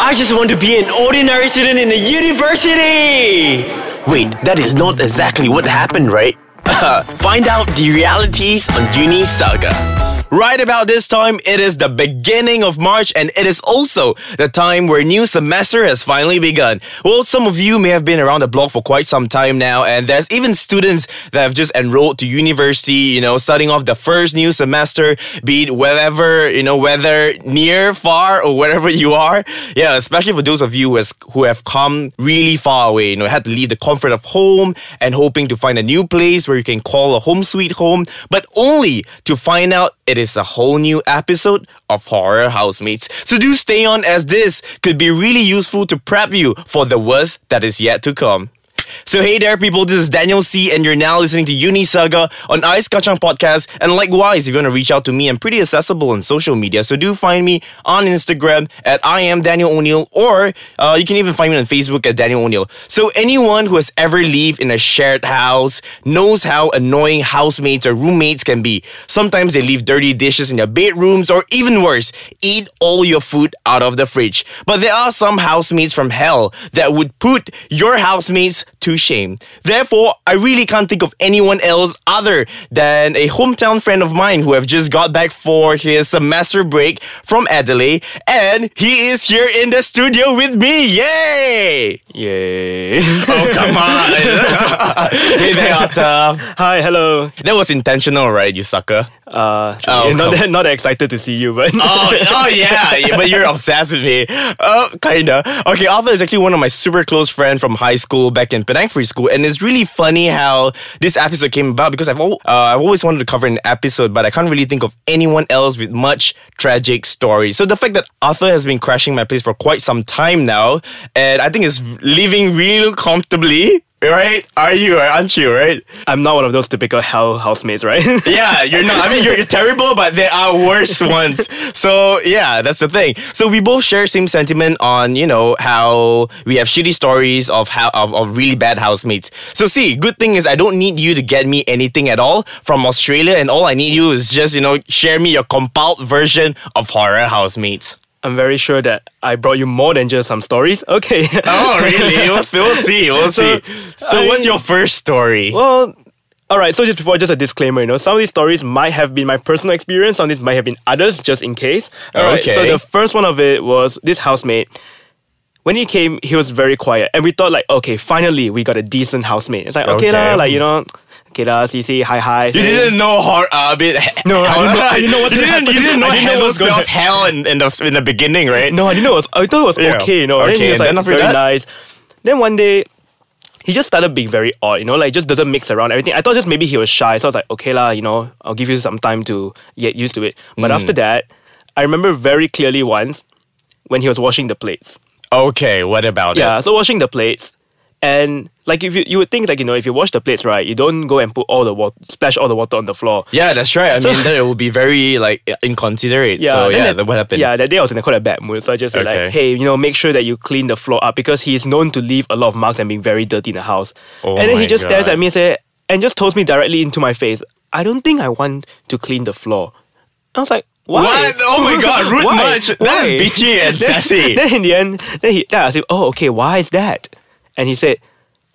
I just want to be an ordinary student in a university. Wait, that is not exactly what happened, right? Find out the realities on Uni Saga. Right about this time, it is the beginning of March and it is also the time where new semester has finally begun. Well, some of you may have been around the block for quite some time now and there's even students that have just enrolled to university, you know, starting off the first new semester, be it wherever, you know, whether near, far, or wherever you are. Yeah, especially for those of you who, who have come really far away, you know, had to leave the comfort of home and hoping to find a new place where you can call a home sweet home, but only to find out it is a whole new episode of Horror Housemates. So do stay on as this could be really useful to prep you for the worst that is yet to come. So hey there people, this is Daniel C and you're now listening to Uni Saga on Ice Kachang Podcast. And likewise, if you want to reach out to me, I'm pretty accessible on social media. So do find me on Instagram at I am Daniel O'Neill or uh, you can even find me on Facebook at Daniel O'Neill. So anyone who has ever lived in a shared house knows how annoying housemates or roommates can be. Sometimes they leave dirty dishes in their bedrooms or even worse, eat all your food out of the fridge. But there are some housemates from hell that would put your housemates to shame. Therefore, I really can't think of anyone else other than a hometown friend of mine who have just got back for his semester break from Adelaide, and he is here in the studio with me. Yay! Yay. Oh come on! hey there, Atta. Hi, hello. That was intentional, right, you sucker? Uh, Oh, not, that, not that excited to see you, but Oh, oh yeah, yeah, but you're obsessed with me. Uh, kinda. Okay, Arthur is actually one of my super close friends from high school back in Penang Free School, and it's really funny how this episode came about because I've al- uh, I've always wanted to cover an episode, but I can't really think of anyone else with much tragic story. So the fact that Arthur has been crashing my place for quite some time now, and I think is living real comfortably. Right? Are you? Aren't you? Right? I'm not one of those typical hell housemates, right? Yeah, you're not. I mean, you're, you're terrible, but there are worse ones. So yeah, that's the thing. So we both share same sentiment on you know how we have shitty stories of how of, of really bad housemates. So see, good thing is I don't need you to get me anything at all from Australia, and all I need you is just you know share me your compiled version of horror housemates. I'm very sure that I brought you more than just some stories. Okay. Oh really? we'll, we'll see. We'll So, see. So I- what's your first story? well, all right. So just before, just a disclaimer. You know, some of these stories might have been my personal experience. Some of these might have been others, just in case. All right. So the first one of it was this housemate. When he came, he was very quiet, and we thought like, okay, finally we got a decent housemate. It's like okay, Okay. like you know, okay lah, see, hi, hi. You didn't know horror uh, a bit. No, I didn't know- I didn't know what's you didn't. You didn't know I didn't hell what's gonna spells hell in, in the in the beginning, right? No, I didn't know it was. I thought it was Yeah. okay. You know, and then he was like then very that? nice. Then one day, he just started being very odd. You know, like just doesn't mix around everything. I thought just maybe he was shy, so I was like, okay lah, you know, I'll give you some time to get used to it. But Hmm. after that, I remember very clearly once when he was washing the plates. Okay, what about Yeah, it? so washing the plates, and like if you you would think like you know if you wash the plates right, you don't go and put all the water, splash all the water on the floor. Yeah, that's right. I mean, that it would be very like inconsiderate. Yeah, so yeah, that- what happened? Yeah, that day I was in a quite a bad mood, so I just said Okay. like, hey, you know, make sure that you clean the floor up because he is known to leave a lot of marks and being very dirty in the house. Oh and then he just stares at me and say, and just tells me directly into my face, I don't think I want to clean the floor. I was like, why? What? Oh my God, rude Why? much. That is Why? bitchy and Then- sassy. Then in the end, then he then I him, oh, okay, why is that? And he said,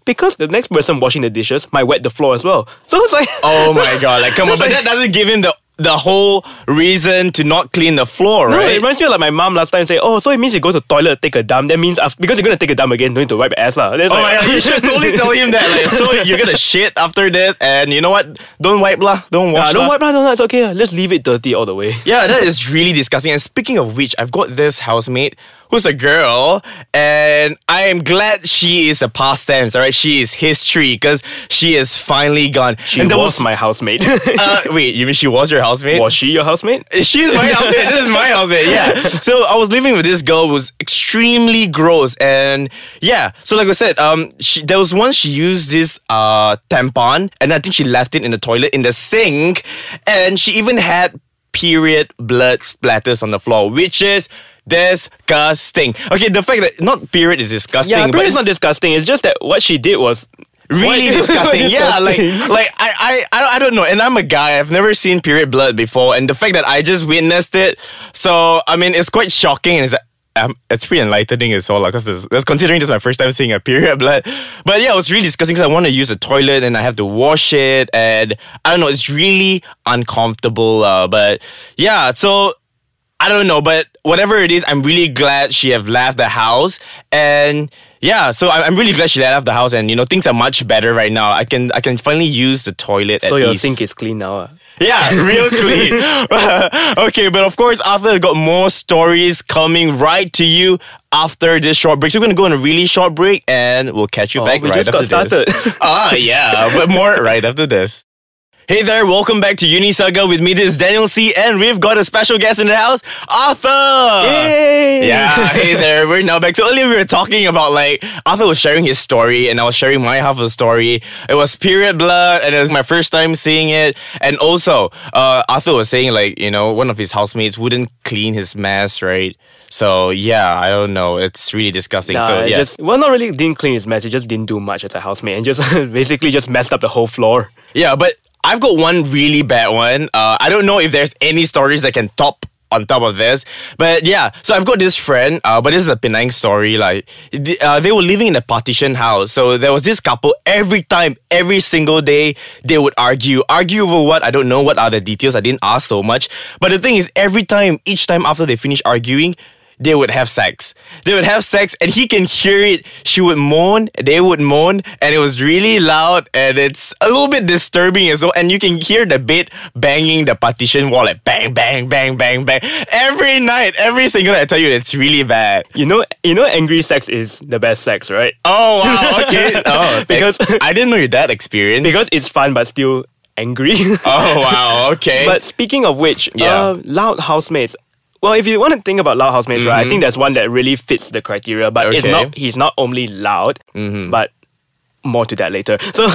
because the next person washing the dishes might wet the floor as well. So it's like, Oh my god! Like, come on, but that doesn't give him the the whole reason to not clean the floor, No, it reminds me of like my mom last time say, oh, so it means you go to toilet take a dump. That means af- because you're gonna take a dump again, don't need to wipe your ass lah. Oh like- my god, you should totally tell him that. Like, so you're gonna shit after this, and you know what? Don't wipe lah. Don't Yeah, wash. don't lah. wipe lah, no, no, it's okay. Let's leave it dirty all the way. Yeah, that is really disgusting. And speaking of which, I've got this housemate who's a girl, and I am glad she is a past tense. All right, she is history because she is finally gone. She and there was, my housemate. uh, wait, you mean she was your housemate? was she your housemate? She's my housemate. This is my housemate. Yeah. So I was living with this girl who was extremely gross, and yeah. So like I said, um, she, there was once she used this uh tampon, and I think she left it in the toilet in the sink, and she even had period blood splatters on the floor, which is disgusting. Okay, the fact that not period is disgusting, Yeah, it's it's not disgusting. It's just that what she did was really disgusting. yeah, like like I, I I don't know. And I'm a guy. I've never seen period blood before, and the fact that I just witnessed it, so I mean, it's quite shocking. And it's um, it's pretty enlightening as well, because that's considering this is my first time seeing a period blood. But yeah, it was really disgusting because I want to use the toilet and I have to wash it, and I don't know, it's really uncomfortable. Uh, but yeah, so I don't know, but whatever it is, I'm really glad she have left the house and yeah, so I'm I'm really glad she left the house and you know things are much better right now. I can I can finally use the toilet. So at your sink is clean now. ah. Yeah, real clean. okay, but of course, Arthur got more stories coming right to you after this short break. So we're gonna go on a really short break, and we'll catch you Oh, back we right just got after this. started. Ah, yeah, but more right after this. Hey there, welcome back to Unisaga with me. This is Daniel C, and we've got a special guest in the house, Arthur. Yay! Yeah, hey there. We're now back. So earlier we were talking about like Arthur was sharing his story and I was sharing my half of the story. It was period blood and it was my first time seeing it. And also, uh, Arthur was saying like, you know, one of his housemates wouldn't clean his mess, right? So yeah, I don't know. It's really disgusting. Nah, so yeah. just well, not really didn't clean his mess. He just didn't do much as a housemate and just basically just messed up the whole floor. Yeah, but I've got one really bad one. Uh, I don't know if there's any stories that can top on top of this, but yeah. So I've got this friend, uh, but this is a Penang story. Like, uh, they were living in a partition house. So there was this couple. Every time, every single day, they would argue. Argue over what? I don't know. What are the details? I didn't ask so much. But the thing is, every time, each time after they finish arguing, they would have sex. They would have sex, and he can hear it. She would moan, they would moan, and it was really loud, and it's a little bit disturbing as well. And you can hear the bed banging the partition wall, like bang, bang, bang, bang, bang, every night, every single night. I tell you, it's really bad. You know, you know, angry sex is the best sex, right? Oh wow, okay. Oh, Because- I didn't know you that experience. Because it's fun, but still angry. oh wow, okay. But speaking of which, Yeah. uh, loud housemates. Well, if you want to think about loud housemates, right, I think there's one that really fits the criteria. But it's Mm-hmm. Not. He's not only loud, Mm-hmm. but more to that later. So,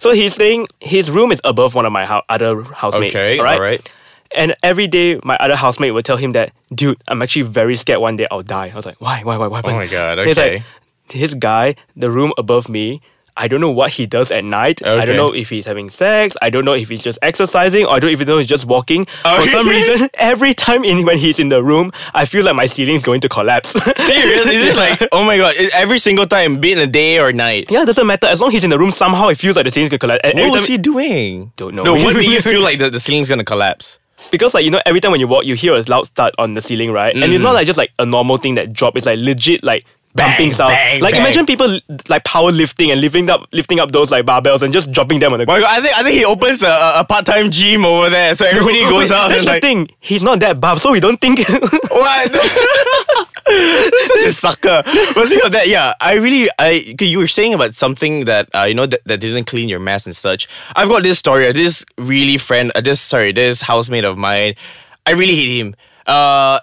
so he's staying. His room is above one of my other housemates. Okay, all right? alright. And every day, my other housemate would tell him that, dude, I'm actually very scared. One day I'll die. I was like, why, why, why, why? Oh my God, He's okay. like, this guy, the room above me. I don't know what he does at night. I don't know if he's having sex. I don't know if he's just exercising, or I don't even know if he's just walking. Oh, For some reason, every time in, when he's in the room, I feel like my ceiling's going to collapse. Seriously? Is it like, oh my god, every single time, be it a day or night? yeah, it doesn't matter. As long as he's in the room, somehow it feels like the ceiling's going to collapse. And What was he doing? Don't know. No, what do you feel like the, the ceiling's gonna collapse? because like you know every time when you walk you hear a loud thud on the ceiling right and it's mm. not like just like a normal thing that drop it's like legit like Mm. Bang, sound bang, like bang. imagine people like power lifting and lifting up lifting up those like barbells and just dropping them on the ground. I think I think he opens a, a- part time gym over there, so everybody goes Wait, out that's and the like thing he's not that buff so we don't think what? Such a sucker. But speaking of that, yeah, I really, I you were saying about something that uh, you know that, that didn't clean your mess and such. I've got this story. uh, This really friend, uh, this sorry, this housemate of mine. I really hate him. Uh,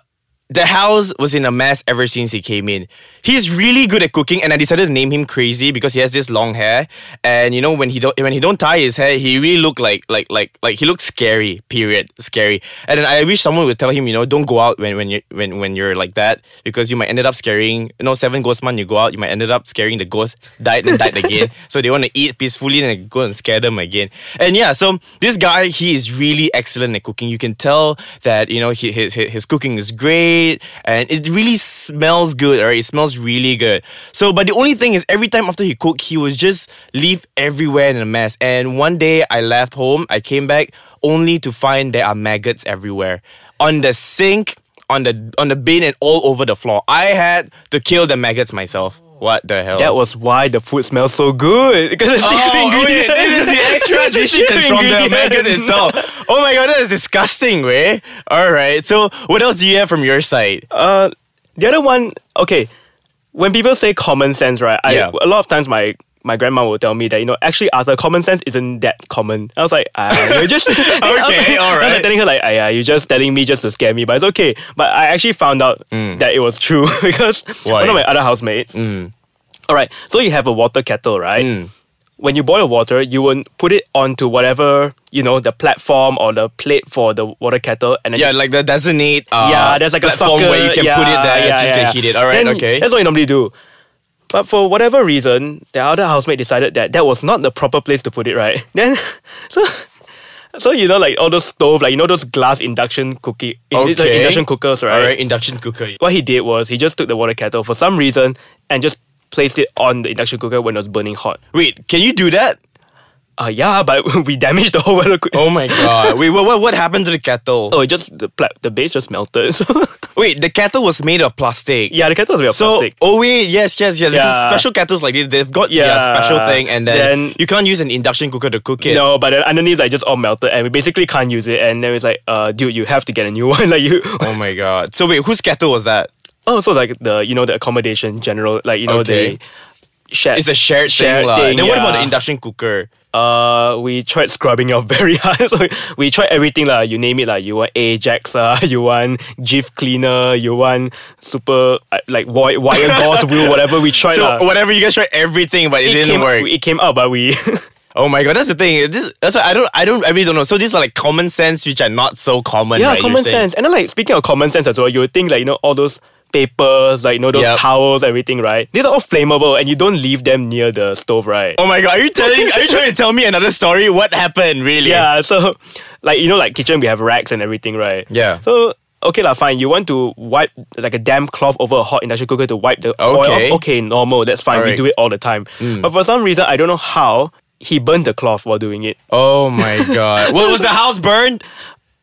the house was in a mess ever since he came in. He's really good at cooking, and I decided to name him Crazy because he has this long hair. And you know, when he don't when he don't tie his hair, he really look like like like like he looks scary. Period, scary. And then I wish someone would tell him, you know, don't go out when when you when when you're like that because you might ended up scaring. You know, seven ghost man, you go out, you might ended up scaring the ghost, died and died again. So they want to eat peacefully and go and scare them again. And yeah, so this guy, he is really excellent at cooking. You can tell that you know he, his his his cooking is great and it really smells good. Alright, it smells really good. So, but the only thing is, every time after he cooked, he would just leave everywhere in a mess. And one day, I left home. I came back only to find there are maggots everywhere on the sink, on the on the bin, and all over the floor. I had to kill the maggots myself. What the hell? that was why the food smells so good because the secret Oh, oh yeah, ingredient this is the extra dishes from the ingredient. maggot itself. Oh my god, that is disgusting, way. All right, so what else do you have from your side? Uh, the other one, okay. When people say common sense, right? I, Yeah. A lot of times, my my grandma will tell me that you know actually Arthur, common sense isn't that common. I was like, ah, you're just Okay, I was like, I was like telling her like, ah, yeah, you're just telling me just to scare me, but it's okay. But I actually found out that it was true because. Why? one of my other housemates. All right, so you have a water kettle, right? Hmm. When you boil water, you will put it onto whatever you know the platform or the plate for the water kettle, and then Yeah, like the designate. Uh, yeah, there's like a platform socket where you can yeah, put it there, yeah, just yeah, heat it. All right, Then okay. That's what you normally do. But for whatever reason, the other housemate decided that that was not the proper place to put it. Right then, so So you know, like all those stove, like you know those glass induction cookie, it's like Okay. induction cookers, right? All right, induction cooker. What he did was he just took the water kettle for some reason and just placed it on the induction cooker when it was burning hot. Wait, can you do that? Uh, yeah, but we damaged the whole cooker. Oh my god. Wait, what, what, what happened to the kettle? Oh, it just the pla- the base just melted. So Wait, the kettle was made of plastic. yeah, the kettle was made of So, plastic. oh wait, yes, yes, yes. Yeah. special kettles like this, they've got their Yeah. special thing, and then, Then- you can't use an induction cooker to cook it. No, but then underneath like just all melted, and we basically can't use it. And then it's like, uh, dude, you have to get a new one. like you. Oh my god. So wait, whose kettle was that? Oh, so like the you know the accommodation general, like you know Okay. they. Shared, It's a shared, shared thing, lah. thing, Then what about the induction cooker? Uh, we tried scrubbing it off very hard. so we, tried everything lah. You name it lah. You want Ajax ah, you want Jif cleaner, you want super uh, like wire, wire gauze wheel, whatever. We tried So lah. whatever, you guys tried everything, but it, didn't came, work. It came out, but we. oh my god, that's the thing. This, that's why I don't, I don't, I really don't know. So these are like common sense, which are not so common. yeah, right, common sense. And then like speaking of common sense as well, you would think like you know all those papers, like you know those Yep. towels, everything, right? These are all flammable, and you don't leave them near the stove, right? Oh my god, are you telling? are you trying to tell me another story? What happened, really? Yeah, so like you know, like kitchen we have racks and everything, right? Yeah. So okay lah, fine. You want to wipe like a damp cloth over a hot induction cooker to wipe the oil Okay. off? Okay, normal. That's fine. We do it all the time. Mm. But for some reason, I don't know how he burned the cloth while doing it. Oh my god. well, was the house burned?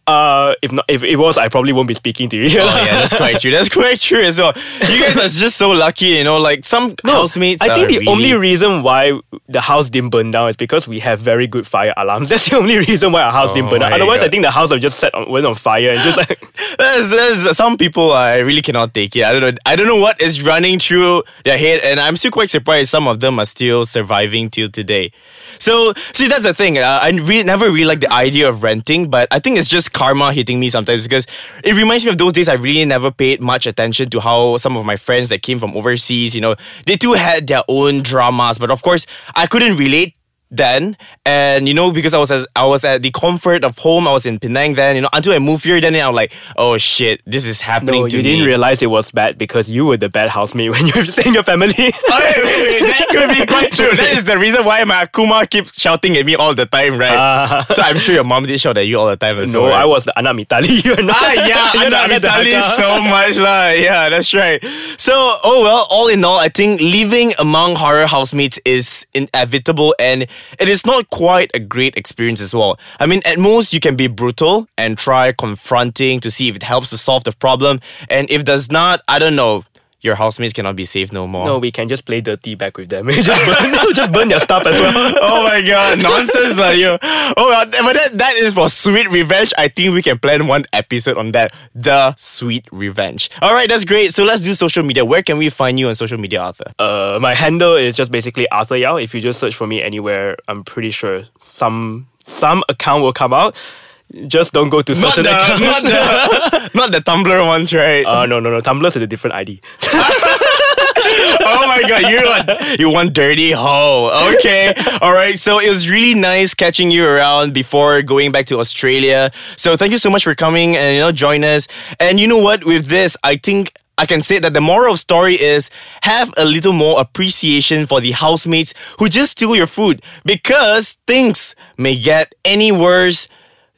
Uh, if not, if it was, I probably won't be speaking to you. Oh yeah, that's quite true. That's quite true as well. You guys are just so lucky, you know. Like some housemates. I think the really- only reason why the house didn't burn down is because we have very good fire alarms. That's the only reason why our house didn't Oh burn down. my Otherwise, I think the house would just set on went on fire and just like There's, there's some people I really cannot take it. I don't know. I don't know what is running through their head, and I'm still quite surprised some of them are still surviving till today. So, see, that's the thing. Uh, I really never really like the idea of renting, but I think it's just karma hitting me sometimes because it reminds me of those days I really never paid much attention to how some of my friends that came from overseas, you know, they too had their own dramas, but of course, I couldn't relate then and you know because I was as I was at the comfort of home I was in Penang then you know until I moved here then I'm like oh shit this is happening no, to you me didn't realize it was bad because you were the bad housemate when you were staying in your family. Wait, wait, wait, that could be quite true. That is the reason why my Akuma keeps shouting at me all the time, right? Ah. so I'm sure your mom did shout at you all the time as no, well. right? I was the Anak Mitali. You're not. Ah, yeah, you're Anak not Mitali so much lah. Yeah, that's right. So, oh well, all in all, I think living among horror housemates is inevitable and it is not quite a great experience as well. I mean, at most you can be brutal and try confronting to see if it helps to solve the problem, and if does not, I don't know. Your housemates cannot be safe no more. No, we can just play dirty back with them. just burn, just burn their stuff as well. oh my god, nonsense are you? Oh well, but that, that is for sweet revenge. I think we can plan one episode on that. The sweet revenge. Alright, that's great. So let's do social media. Where can we find you on social media, Arthur? Uh, my handle is just basically Arthur Yao. If you just search for me anywhere, I'm pretty sure some some account will come out. Just don't go to Not certain the, accounts. not the, not the Tumblr ones, right? Uh, no, no, no. Tumblr's is a different ID. oh my god, you want you want dirty hoe. Okay. Alright, so it was really nice catching you around before going back to Australia. So thank you so much for coming and you know join us. And you know what? With this, I think I can say that the moral of story is have a little more appreciation for the housemates who just steal your food because things may get any worse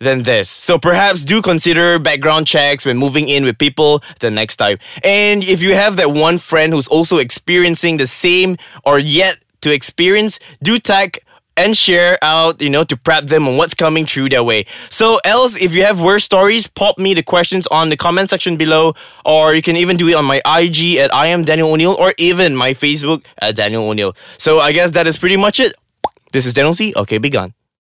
than this. So perhaps do consider background checks when moving in with people the next time. And if you have that one friend who's also experiencing the same or yet to experience, do tag and share out, you know, to prep them on what's coming through their way. So else, if you have worse stories, pop me the questions on the comment section below, or you can even do it on my IG at I am Daniel O'Neill, or even my Facebook at Daniel O'Neill. So I guess that is pretty much it. This is Daniel C. Okay, be gone.